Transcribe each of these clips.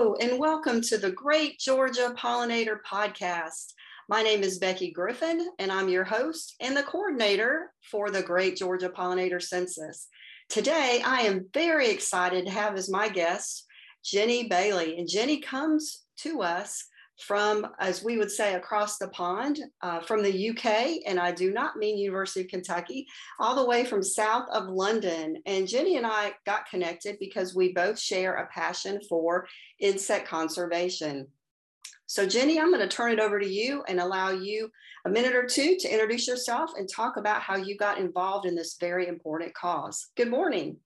And welcome to the Great Georgia Pollinator Podcast. My name is Becky Griffin, and I'm your host and the coordinator for the Great Georgia Pollinator Census. Today, I am very excited to have as my guest Jenny Bailey. And Jenny comes to us from, as we would say, across the pond uh, from the UK, and I do not mean University of Kentucky, all the way from south of London. And Jenny and I got connected because we both share a passion for insect conservation. So, Jenny, I'm going to turn it over to you and allow you a minute or two to introduce yourself and talk about how you got involved in this very important cause. Good morning.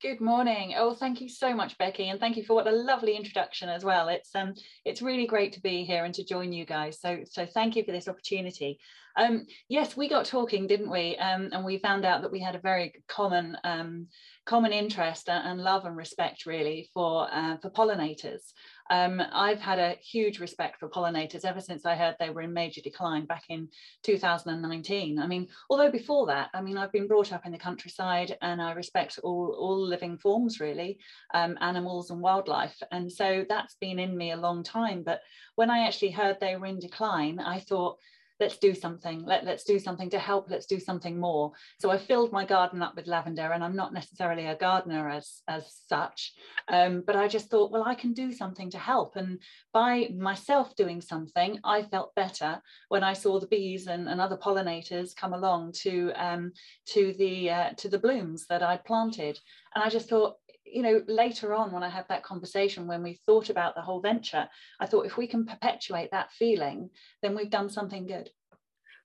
Good morning. Oh, thank you so much, Becky, and thank you for what a lovely introduction as well. It's um, it's really great to be here and to join you guys. So, so thank you for this opportunity. Um, yes, we got talking, didn't we? Um, and we found out that we had a very common um, common interest and love and respect, really, for uh, for pollinators. Um, I've had a huge respect for pollinators ever since I heard they were in major decline back in 2019. I mean, although before that, I mean, I've been brought up in the countryside and I respect all, all living forms, really, um, animals and wildlife. And so that's been in me a long time. But when I actually heard they were in decline, I thought, let's do something Let, let's do something to help let's do something more. So i filled my garden up with lavender and i'm not necessarily a gardener as as such um, but i just thought well i can do something to help. And by myself doing something i felt better when i saw the bees and, and other pollinators come along to um, to the uh, to the blooms that i'd planted. And i just thought you know, later on when I had that conversation, when we thought about the whole venture, I thought if we can perpetuate that feeling, then we've done something good.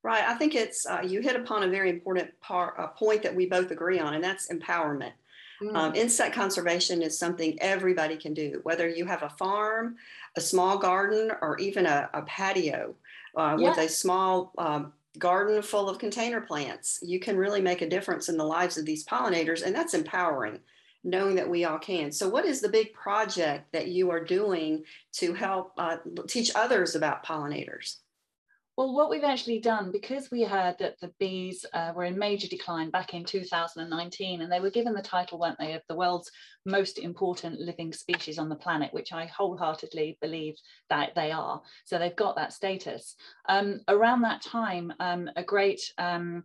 Right. I think it's, uh, you hit upon a very important part, a point that we both agree on, and that's empowerment. Mm. Um, insect conservation is something everybody can do, whether you have a farm, a small garden, or even a, a patio uh, yeah. with a small um, garden full of container plants. You can really make a difference in the lives of these pollinators, and that's empowering knowing that we all can. So, what is the big project that you are doing to help uh, teach others about pollinators? Well, what we've actually done, because we heard that the bees uh, were in major decline back in 2019, and they were given the title, weren't they, of the world's most important living species on the planet, which I wholeheartedly believe that they are. So they've got that status. Um, around that time, um, a great um,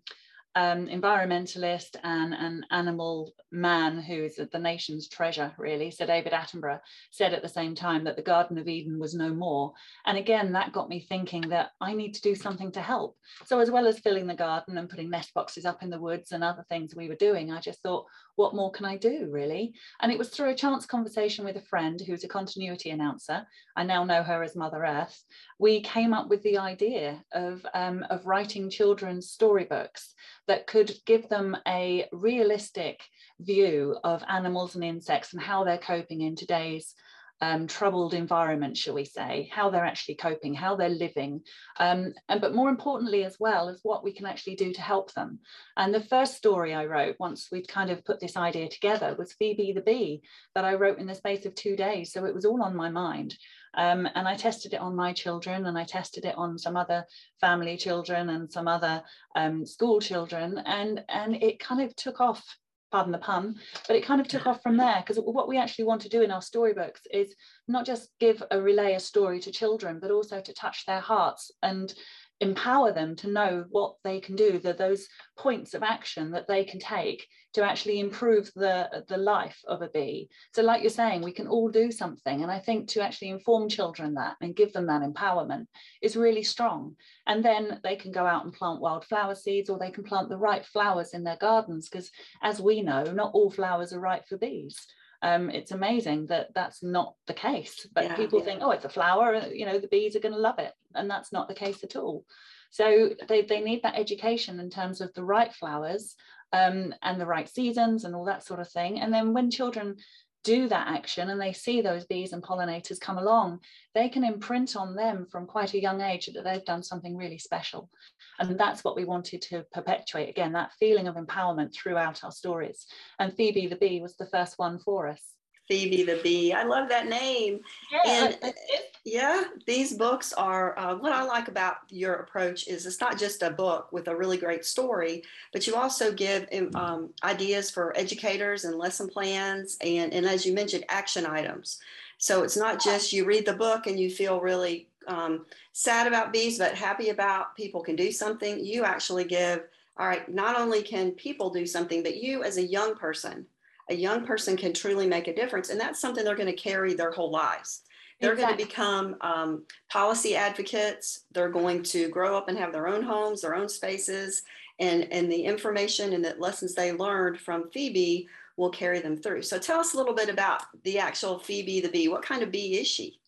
um, environmentalist and an animal man who's the nation's treasure, really, Sir David Attenborough, said at the same time that the Garden of Eden was no more. And again, that got me thinking that I need to do something to help. So, as well as filling the garden and putting nest boxes up in the woods and other things we were doing, I just thought, what more can I do, really? And it was through a chance conversation with a friend who's a continuity announcer. I now know her as Mother Earth. We came up with the idea of, um, of writing children's storybooks that could give them a realistic view of animals and insects and how they're coping in today's um, troubled environment, shall we say, how they're actually coping, how they're living, um, and but more importantly as well is what we can actually do to help them. And the first story I wrote once we'd kind of put this idea together was Phoebe the bee that I wrote in the space of two days. So it was all on my mind. Um, and I tested it on my children and I tested it on some other family children and some other um, school children and, and it kind of took off pardon the pun, but it kind of took off from there because what we actually want to do in our storybooks is not just give a relay a story to children, but also to touch their hearts and empower them to know what they can do, the, those points of action that they can take to actually improve the, the life of a bee. So like you're saying, we can all do something. And I think to actually inform children that and give them that empowerment is really strong. And then they can go out and plant wildflower seeds or they can plant the right flowers in their gardens because as we know, not all flowers are right for bees. Um, it's amazing that that's not the case. But yeah, people yeah. think, oh, it's a flower, you know, the bees are going to love it. And that's not the case at all. So they, they need that education in terms of the right flowers um, and the right seasons and all that sort of thing. And then when children do that action and they see those bees and pollinators come along, they can imprint on them from quite a young age that they've done something really special. And that's what we wanted to perpetuate again, that feeling of empowerment throughout our stories. And Phoebe the bee was the first one for us. Phoebe the Bee. I love that name. Yeah, and yeah, these books are uh, what I like about your approach is it's not just a book with a really great story, but you also give um, ideas for educators and lesson plans and, and as you mentioned, action items. So it's not just you read the book and you feel really um, sad about bees, but happy about people can do something. You actually give, all right, not only can people do something, but you as a young person, a young person can truly make a difference. And that's something they're going to carry their whole lives. They're exactly. going to become um, policy advocates. They're going to grow up and have their own homes, their own spaces, and, and the information and the lessons they learned from Phoebe will carry them through. So tell us a little bit about the actual Phoebe the bee. What kind of bee is she?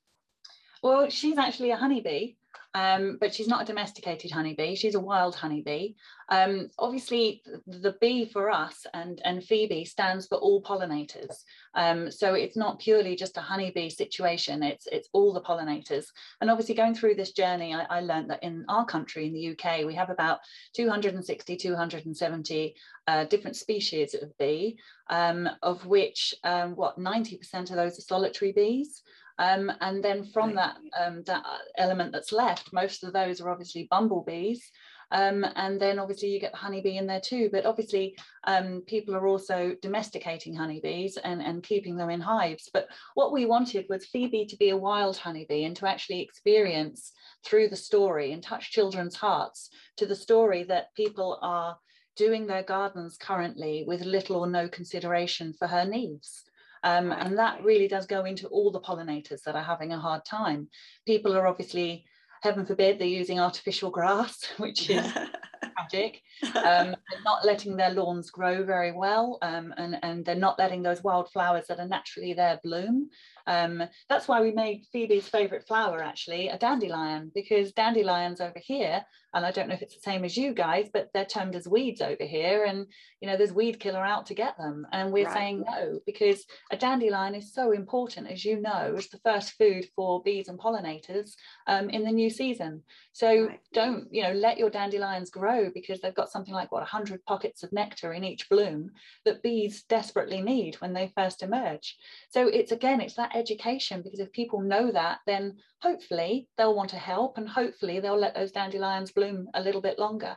Well, she's actually a honeybee um, but she's not a domesticated honeybee. She's a wild honeybee. Um, obviously, the bee for us and, and Phoebe stands for all pollinators. Um, so it's not purely just a honeybee situation, it's, it's all the pollinators. And obviously, going through this journey, I, I learned that in our country, in the UK, we have about 260, 270 uh, different species of bee, um, of which, um, what, 90% of those are solitary bees. Um, and then from that, um, that element that's left, most of those are obviously bumblebees. Um, and then obviously you get the honeybee in there too. But obviously um, people are also domesticating honeybees and, and keeping them in hives. But what we wanted was Phoebe to be a wild honeybee and to actually experience through the story and touch children's hearts to the story that people are doing their gardens currently with little or no consideration for her needs. Um, and that really does go into all the pollinators that are having a hard time. People are obviously, heaven forbid, they're using artificial grass, which is tragic. Um, they're not letting their lawns grow very well, um, and, and they're not letting those wildflowers that are naturally there bloom. Um, that's why we made Phoebe's favourite flower actually a dandelion, because dandelions over here and I don't know if it's the same as you guys, but they're termed as weeds over here. And, you know, there's weed killer out to get them. And we're right. saying no, because a dandelion is so important, as you know, it's the first food for bees and pollinators um, in the new season. So right. don't, you know, let your dandelions grow because they've got something like, what, 100 pockets of nectar in each bloom that bees desperately need when they first emerge. So it's, again, it's that education, because if people know that, then hopefully they'll want to help and hopefully they'll let those dandelions bloom a little bit longer.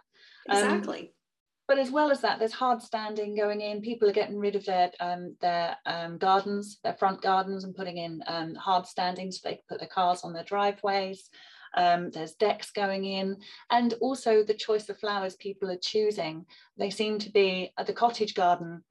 Um, exactly. Um, but as well as that, there's hard standing going in. People are getting rid of their um, their um, gardens, their front gardens, and putting in um, hard standing so they can put their cars on their driveways. Um, there's decks going in, and also the choice of flowers people are choosing. They seem to be at the cottage garden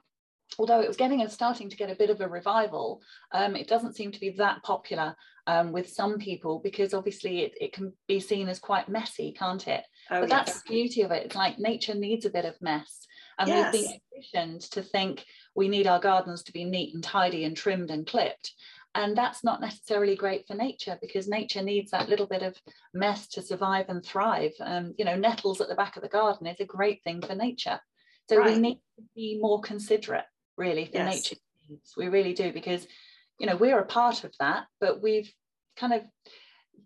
although it was getting and starting to get a bit of a revival, um, it doesn't seem to be that popular um, with some people because obviously it, it can be seen as quite messy, can't it? Oh, but that's the beauty of it. It's like nature needs a bit of mess. And yes. we've been conditioned to think we need our gardens to be neat and tidy and trimmed and clipped. And that's not necessarily great for nature because nature needs that little bit of mess to survive and thrive. Um, you know, nettles at the back of the garden is a great thing for nature. So right. we need to be more considerate really for yes. nature needs. We really do because you know we're a part of that, but we've kind of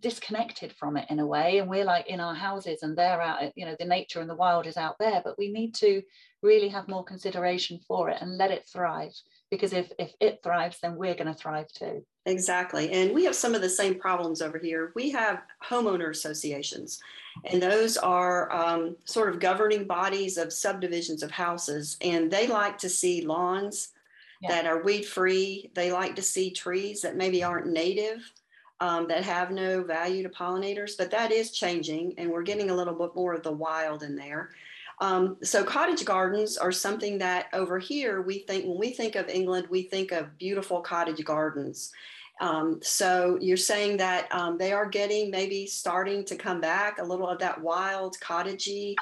disconnected from it in a way and we're like in our houses and they're out you know the nature and the wild is out there but we need to really have more consideration for it and let it thrive because if if it thrives then we're going to thrive too. Exactly and we have some of the same problems over here. We have homeowner associations and those are um, sort of governing bodies of subdivisions of houses and they like to see lawns yeah. that are weed free they like to see trees that maybe aren't native um, that have no value to pollinators but that is changing and we're getting a little bit more of the wild in there um, so cottage gardens are something that over here we think when we think of England, we think of beautiful cottage gardens. Um, so you're saying that um, they are getting maybe starting to come back a little of that wild cottagey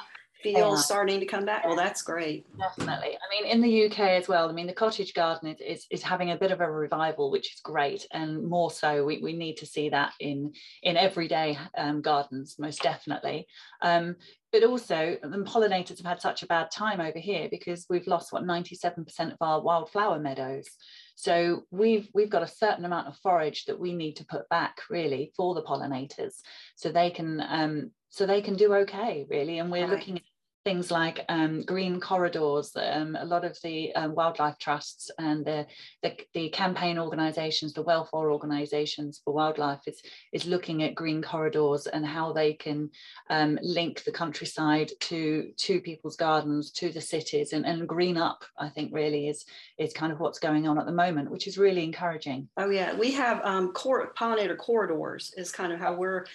feel starting to come back. Well, that's great. Definitely. I mean, in the UK as well. I mean, the cottage garden is, is, is having a bit of a revival, which is great, and more so, we, we need to see that in in everyday um, gardens, most definitely. Um, but also, the pollinators have had such a bad time over here because we've lost what 97% of our wildflower meadows. So we've we've got a certain amount of forage that we need to put back really for the pollinators, so they can um, so they can do okay really. And we're right. looking at things like um, green corridors. Um, a lot of the um, wildlife trusts and the, the, the campaign organisations, the welfare organisations for wildlife is, is looking at green corridors and how they can um, link the countryside to, to people's gardens, to the cities and, and green up, I think really is, is kind of what's going on at the moment, which is really encouraging. Oh yeah, we have um, cor- pollinator corridors is kind of how we're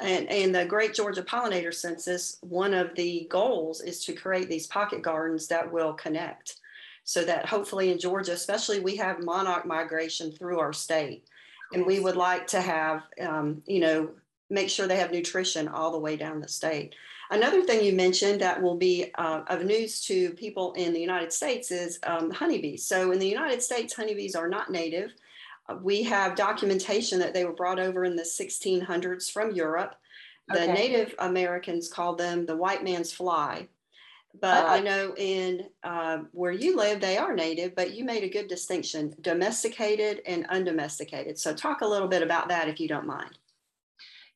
and, and the Great Georgia Pollinator Census, one of the goals is to create these pocket gardens that will connect so that hopefully in Georgia, especially, we have monarch migration through our state. And we would like to have, um, you know, make sure they have nutrition all the way down the state. Another thing you mentioned that will be uh, of news to people in the United States is um, honeybees. So in the United States, honeybees are not native we have documentation that they were brought over in the 1600s from Europe. The okay. Native Americans called them the white man's fly. But uh, I know in uh, where you live, they are native, but you made a good distinction domesticated and undomesticated. So, talk a little bit about that if you don't mind.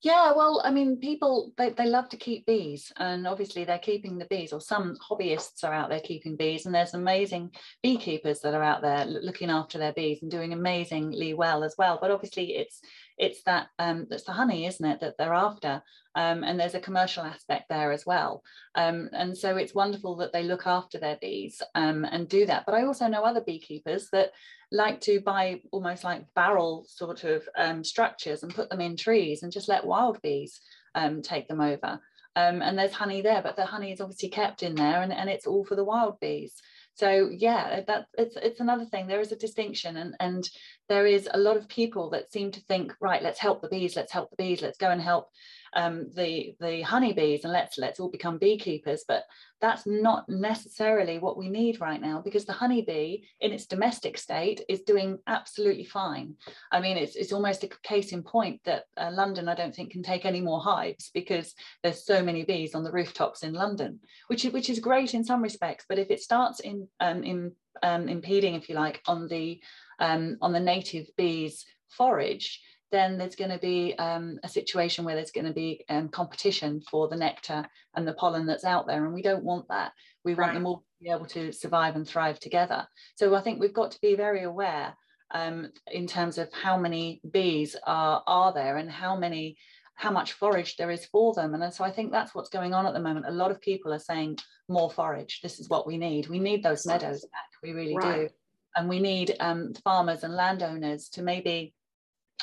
Yeah, well, I mean, people they, they love to keep bees, and obviously they're keeping the bees, or some hobbyists are out there keeping bees, and there's amazing beekeepers that are out there looking after their bees and doing amazingly well as well. But obviously, it's it's that um, that's the honey, isn't it, that they're after, um, and there's a commercial aspect there as well. Um, and so it's wonderful that they look after their bees um, and do that. But I also know other beekeepers that like to buy almost like barrel sort of um, structures and put them in trees and just let wild bees um, take them over. Um, and there's honey there, but the honey is obviously kept in there and, and it's all for the wild bees. So yeah, that it's it's another thing. There is a distinction, and and there is a lot of people that seem to think, right, let's help the bees, let's help the bees, let's go and help um, the the honeybees and let's let's all become beekeepers but that's not necessarily what we need right now because the honeybee in its domestic state is doing absolutely fine. I mean it's, it's almost a case in point that uh, london i don't think can take any more hives because there's so many bees on the rooftops in london which is which is great in some respects but if it starts in um, in um, impeding if you like on the um, on the native bees forage then there's going to be um, a situation where there's going to be um, competition for the nectar and the pollen that's out there. And we don't want that. We want right. them all to be able to survive and thrive together. So I think we've got to be very aware um, in terms of how many bees are, are there and how many how much forage there is for them. And so I think that's what's going on at the moment. A lot of people are saying more forage. This is what we need. We need those meadows back. We really right. do. And we need um, farmers and landowners to maybe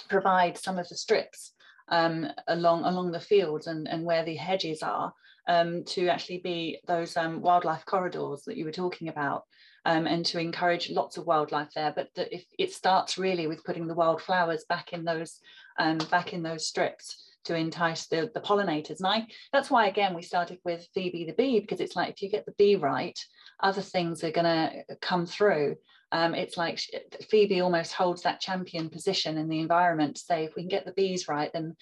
provide some of the strips um, along along the fields and, and where the hedges are um, to actually be those um, wildlife corridors that you were talking about um, and to encourage lots of wildlife there. But the, if it starts really with putting the wildflowers back in those um, back in those strips to entice the, the pollinators. And I, that's why again we started with Phoebe the bee because it's like if you get the bee right, other things are going to come through. Um, it's like Phoebe almost holds that champion position in the environment to say if we can get the bees right, then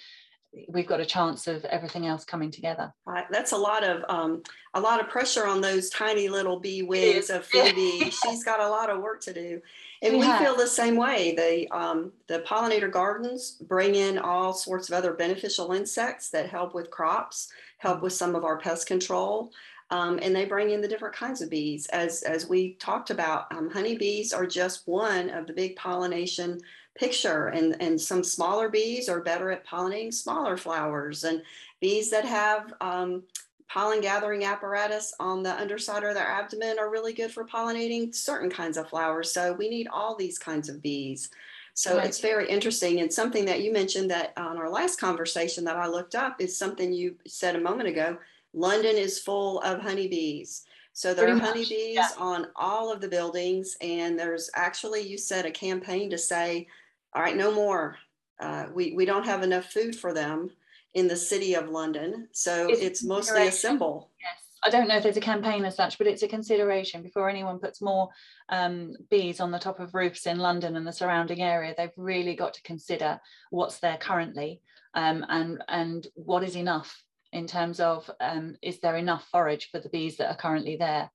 we've got a chance of everything else coming together. Right. That's a lot of um, a lot of pressure on those tiny little bee wings of Phoebe. She's got a lot of work to do, and we feel the same way. The um, the pollinator gardens bring in all sorts of other beneficial insects that help with crops, help with some of our pest control. Um, and they bring in the different kinds of bees. As, as we talked about, um, honeybees are just one of the big pollination picture and, and some smaller bees are better at pollinating smaller flowers and bees that have um, pollen gathering apparatus on the underside of their abdomen are really good for pollinating certain kinds of flowers. So we need all these kinds of bees. So right. it's very interesting. And something that you mentioned that on our last conversation that I looked up is something you said a moment ago London is full of honeybees. So there Pretty are honeybees yeah. on all of the buildings, and there's actually you said a campaign to say, all right, no more. Uh, we we don't have enough food for them in the city of London, so it's, it's mostly a symbol. Yes. I don't know if there's a campaign as such, but it's a consideration before anyone puts more um, bees on the top of roofs in London and the surrounding area. They've really got to consider what's there currently um, and and what is enough in terms of um, is there enough forage for the bees that are currently there.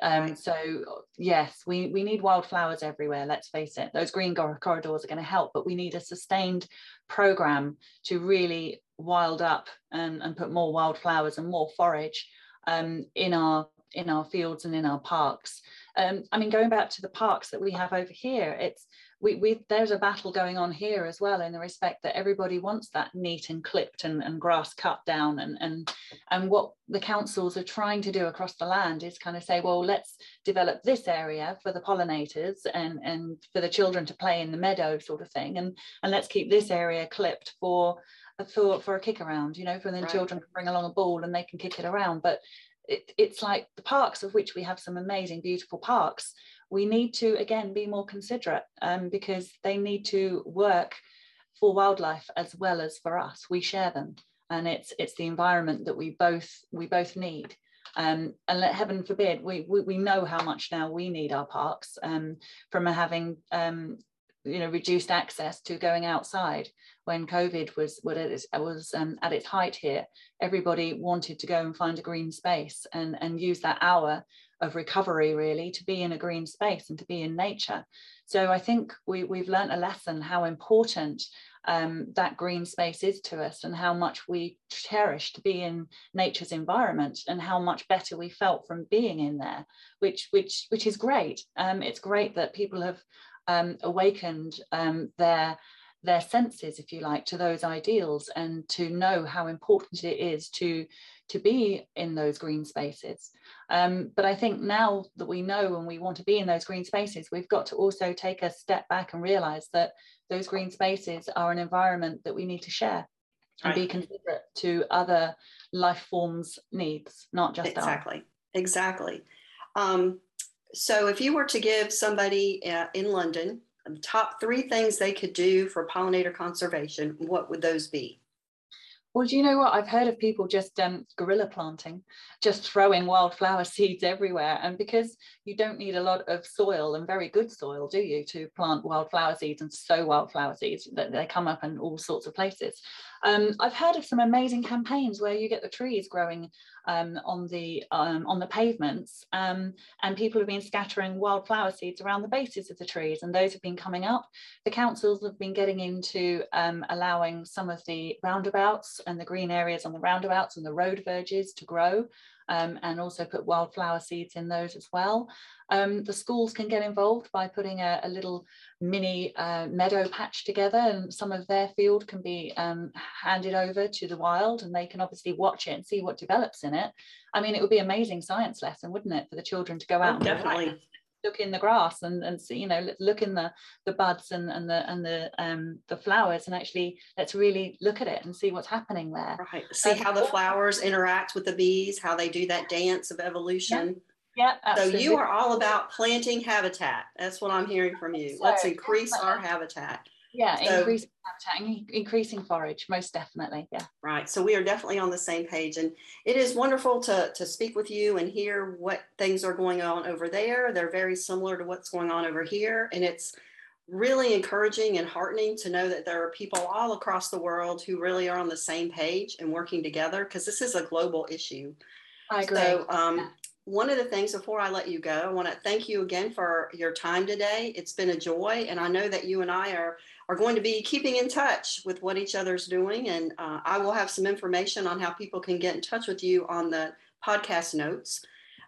Um, so yes, we, we need wildflowers everywhere, let's face it. Those green corridors are going to help, but we need a sustained program to really wild up and, and put more wildflowers and more forage um, in our in our fields and in our parks. Um, I mean, going back to the parks that we have over here, it's we, we there's a battle going on here as well in the respect that everybody wants that neat and clipped and, and grass cut down and and and what the councils are trying to do across the land is kind of say well let's develop this area for the pollinators and and for the children to play in the meadow sort of thing and and let's keep this area clipped for for for a kick around you know for the right. children to bring along a ball and they can kick it around but it, it's like the parks of which we have some amazing beautiful parks we need to again be more considerate um, because they need to work for wildlife as well as for us. We share them and it's it's the environment that we both we both need. Um, and let heaven forbid we, we, we know how much now we need our parks um, from having um, you know reduced access to going outside when covid was what was um, at its height here. Everybody wanted to go and find a green space and and use that hour of recovery really to be in a green space and to be in nature. So i think we, we've learned a lesson how important um, that green space is to us and how much we cherish to be in nature's environment and how much better we felt from being in there which which which is great. Um, it's great that people have um, awakened um, their their senses, if you like, to those ideals and to know how important it is to to be in those green spaces. Um, but I think now that we know and we want to be in those green spaces, we've got to also take a step back and realize that those green spaces are an environment that we need to share and right. be considerate to other life forms' needs, not just exactly, exactly. Um, so, if you were to give somebody uh, in London the top three things they could do for pollinator conservation, what would those be? Well, do you know what? I've heard of people just um, guerrilla planting, just throwing wildflower seeds everywhere. And because you don't need a lot of soil and very good soil, do you, to plant wildflower seeds and sow wildflower seeds, that they come up in all sorts of places. Um, I've heard of some amazing campaigns where you get the trees growing um, on the um, on the pavements, um, and people have been scattering wildflower seeds around the bases of the trees, and those have been coming up. The councils have been getting into um, allowing some of the roundabouts and the green areas on the roundabouts and the road verges to grow um, and also put wildflower seeds in those as well. Um, the schools can get involved by putting a, a little mini uh, meadow patch together and some of their field can be um, handed over to the wild and they can obviously watch it and see what develops in it. I mean, it would be amazing science lesson, wouldn't it, for the children to go out oh, definitely look in the grass and, and see, you know, look in the, the buds and, and the and the um the flowers and actually let's really look at it and see what's happening there. Right. See how the flowers interact with the bees, how they do that dance of evolution. Yeah. yeah so you are all about planting habitat. That's what I'm hearing from you. So, let's increase our habitat. Yeah, so, increasing habitat, increasing forage, most definitely. Yeah. Right. So we are definitely on the same page, and it is wonderful to to speak with you and hear what things are going on over there. They're very similar to what's going on over here, and it's really encouraging and heartening to know that there are people all across the world who really are on the same page and working together because this is a global issue. I agree. So, um, yeah one of the things before I let you go, I want to thank you again for your time today. It's been a joy, and I know that you and I are are going to be keeping in touch with what each other's doing. And uh, I will have some information on how people can get in touch with you on the podcast notes.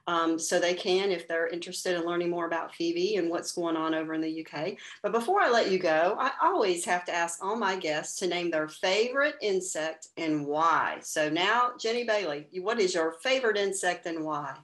Um, so they can if they're interested in learning more about Phoebe and what's going on over in the UK. But before I let you go, I always have to ask all my guests to name their favorite insect and why. So now, Jenny Bailey, what is your favorite insect and why?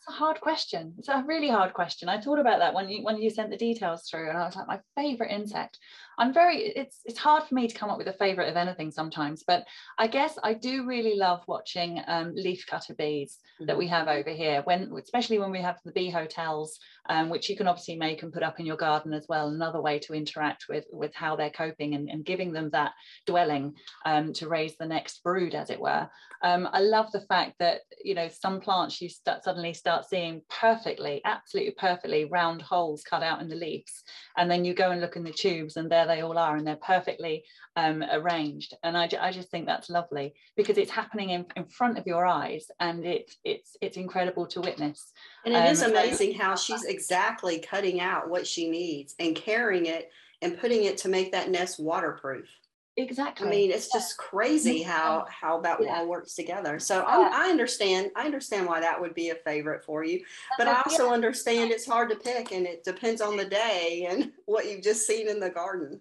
That's a hard question. It's a really hard question. I thought about that when you when you sent the details through, and I was like, my favorite insect. I'm very. It's it's hard for me to come up with a favorite of anything sometimes, but I guess I do really love watching um, leafcutter bees mm-hmm. that we have mm-hmm. over here. When especially when we have the bee hotels, um, which you can obviously make and put up in your garden as well. Another way to interact with with how they're coping and, and giving them that dwelling um, to raise the next brood, as it were. Um, I love the fact that you know some plants you start, suddenly start seeing perfectly, absolutely perfectly round holes cut out in the leaves, and then you go and look in the tubes, and there they all are, and they're perfectly um, arranged. And I, I just think that's lovely because it's happening in, in front of your eyes, and it it's it's incredible to witness. And it um, is amazing how she's exactly cutting out what she needs and carrying it and putting it to make that nest waterproof exactly i mean it's just crazy how how that yeah. all works together so yeah. I, I, understand i understand why that would be a favorite for you but i also yeah. understand it's hard to pick and it depends on the day and what you've just seen in the garden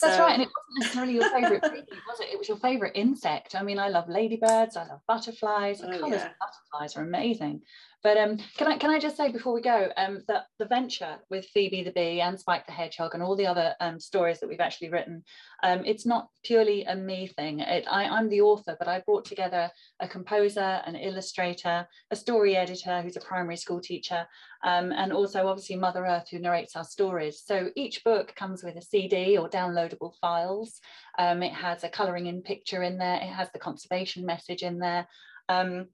that's right, and it wasn't necessarily your favorite was it? It was your favorite insect. I mean, I love ladybirds, I love butterflies. The oh, colours yeah. of butterflies are amazing. But um, can I can I just say before we go um, that the venture with Phoebe the bee and Spike the hedgehog and all the other um, stories that we've actually written, um, it's not purely a me thing. It, I, I'm the author, but I brought together a composer, an illustrator, a story editor who's a primary school teacher, um, and also obviously Mother Earth who narrates our stories. So each book comes with a CD or downloadable files. Um, it has a colouring in picture in there. It has the conservation message in there. Um,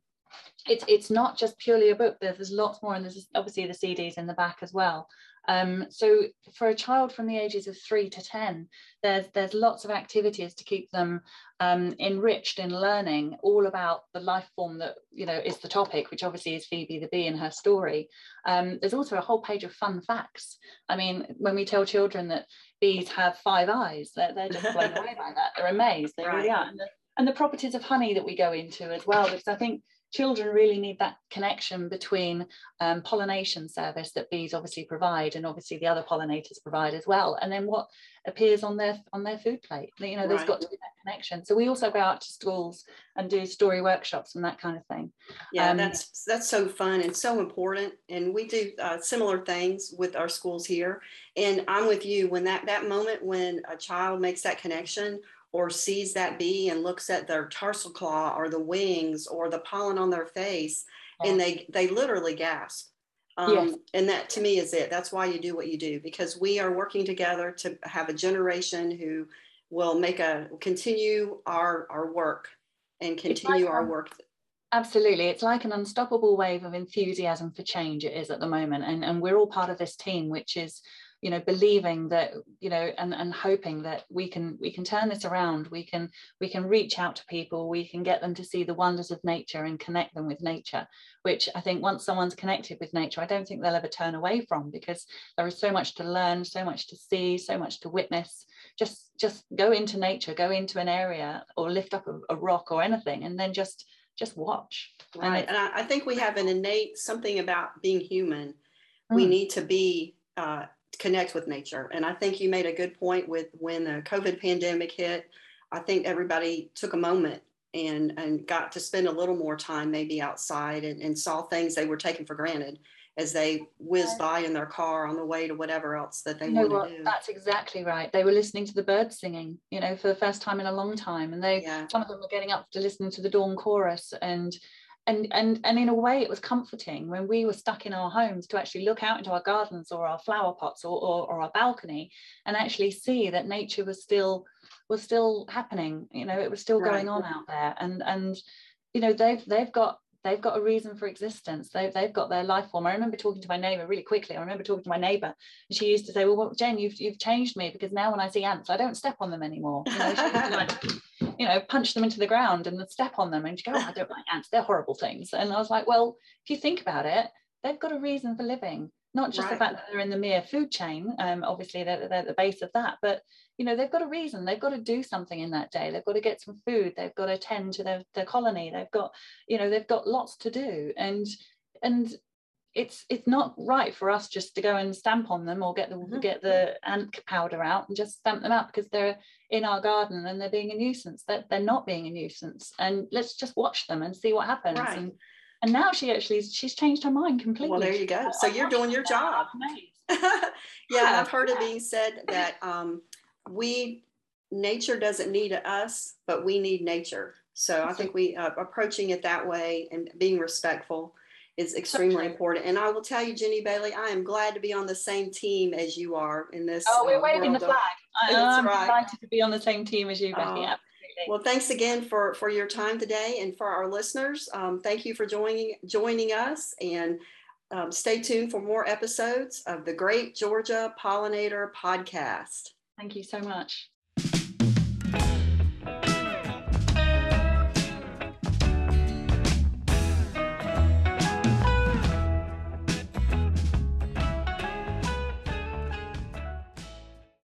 it's it's not just purely a book. There's, there's lots more, and there's obviously the CDs in the back as well. Um, so for a child from the ages of three to ten, there's there's lots of activities to keep them um, enriched in learning all about the life form that you know is the topic, which obviously is Phoebe the bee and her story. Um, there's also a whole page of fun facts. I mean, when we tell children that bees have five eyes, they're, they're just blown away by that. They're amazed. They right. really are. And the, and the properties of honey that we go into as well, because I think children really need that connection between um, pollination service that bees obviously provide and obviously the other pollinators provide as well and then what appears on their on their food plate. You know there's got to be that connection. So we also go out to schools and do story workshops and that kind of thing. Yeah um, that's that's so fun and so important and we do uh, similar things with our schools here. And i'm with you when that that moment when a child makes that connection or sees that bee and looks at their tarsal claw or the wings or the pollen on their face yeah. and they they literally gasp um, yes. and that to me is it that's why you do what you do because we are working together to have a generation who will make a continue our our work and continue like, our work absolutely it's like an unstoppable wave of enthusiasm for change it is at the moment and and we're all part of this team which is you know believing that you know and and hoping that we can we can turn this around. We can we can reach out to people. We can get them to see the wonders of nature and connect them with nature which i think once someone's connected with nature i don't think they'll ever turn away from because there is so much to learn so much to see so much to witness. Just just go into nature go into an area or lift up a, a rock or anything and then just just watch. Right. and, and I, I, think we have an innate something about being human. Mm. we need to be uh, connect with nature. And I think you made a good point with when the COVID pandemic hit. I think everybody took a moment and and got to spend a little more time maybe outside and, and saw things they were taking for granted as they whizzed by in their car on the way to whatever else that they you know what? to do. That's exactly right. They were listening to the birds singing, you know, for the first time in a long time. And they yeah. some of them were getting up to listen to the dawn chorus and and and and in a way it was comforting when we were stuck in our homes to actually look out into our gardens or our flower pots or, or, or, our balcony and actually see that nature was still was still happening you know it was still going on out there and and you know they've they've got they've got a reason for existence. They've, they've got their life form. I remember talking to my neighbor really quickly. I remember talking to my neighbor and she used to say, well, well Jen, you've, you've changed me because now when I see ants, I don't step on them anymore. You know, you know, punch them into the ground and then step on them and go, oh, I don't like ants. They're horrible things. And I was like, well, if you think about it, they've got a reason for living not just right. the fact that they're in the mere food chain um, obviously they're, they're, at the base of that but you know they've got a reason they've got to do something in that day they've got to get some food they've got to tend to their, their colony they've got you know they've got lots to do and and it's it's not right for us just to go and stamp on them or get the mm-hmm. get the ant powder out and just stamp them out because they're in our garden and they're being a nuisance that they're, they're not being a nuisance and let's just watch them and see what happens right. and and now she actually she's changed her mind completely. Well, there you go. So you're doing your job. yeah, and I've heard it being said that um, we nature doesn't need us, but we need nature. So I think we uh, approaching it that way and being respectful is extremely important. And I will tell you, Jenny Bailey, I am glad to be on the same team as you are in this. Oh, we're uh, waving the flag. I, am right. excited to be on the same team as you, Becky. Uh, well, thanks again for, for your time today and for our listeners. Um, thank you for joining, joining us and um, stay tuned for more episodes of the Great Georgia Pollinator Podcast. Thank you so much.